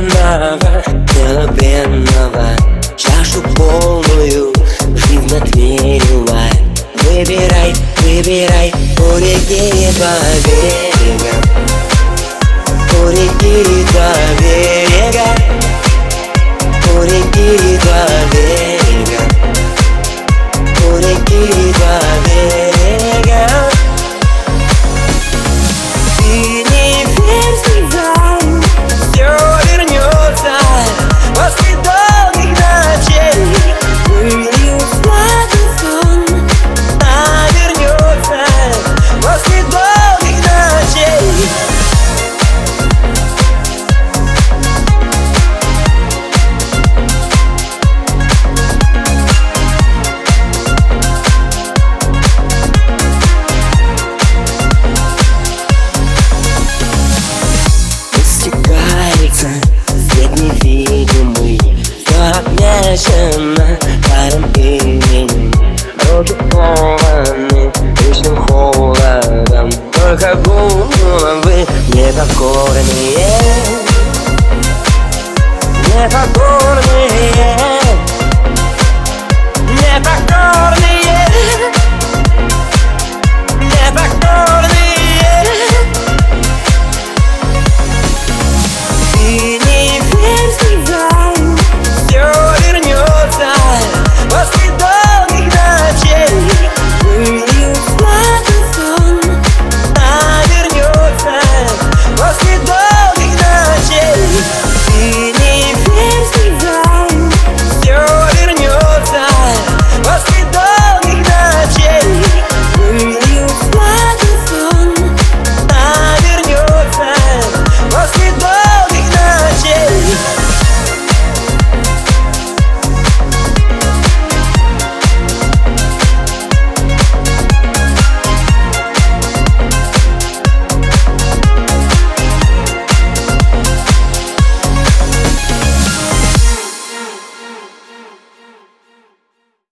право Тело пенного Чашу полную Жизнь отмерила. Выбирай, выбирай У реки два берега У реки два берега У реки Окрашена паром именем Руки полны вечным холодом. Только головы непокорные Непокорные Непокорные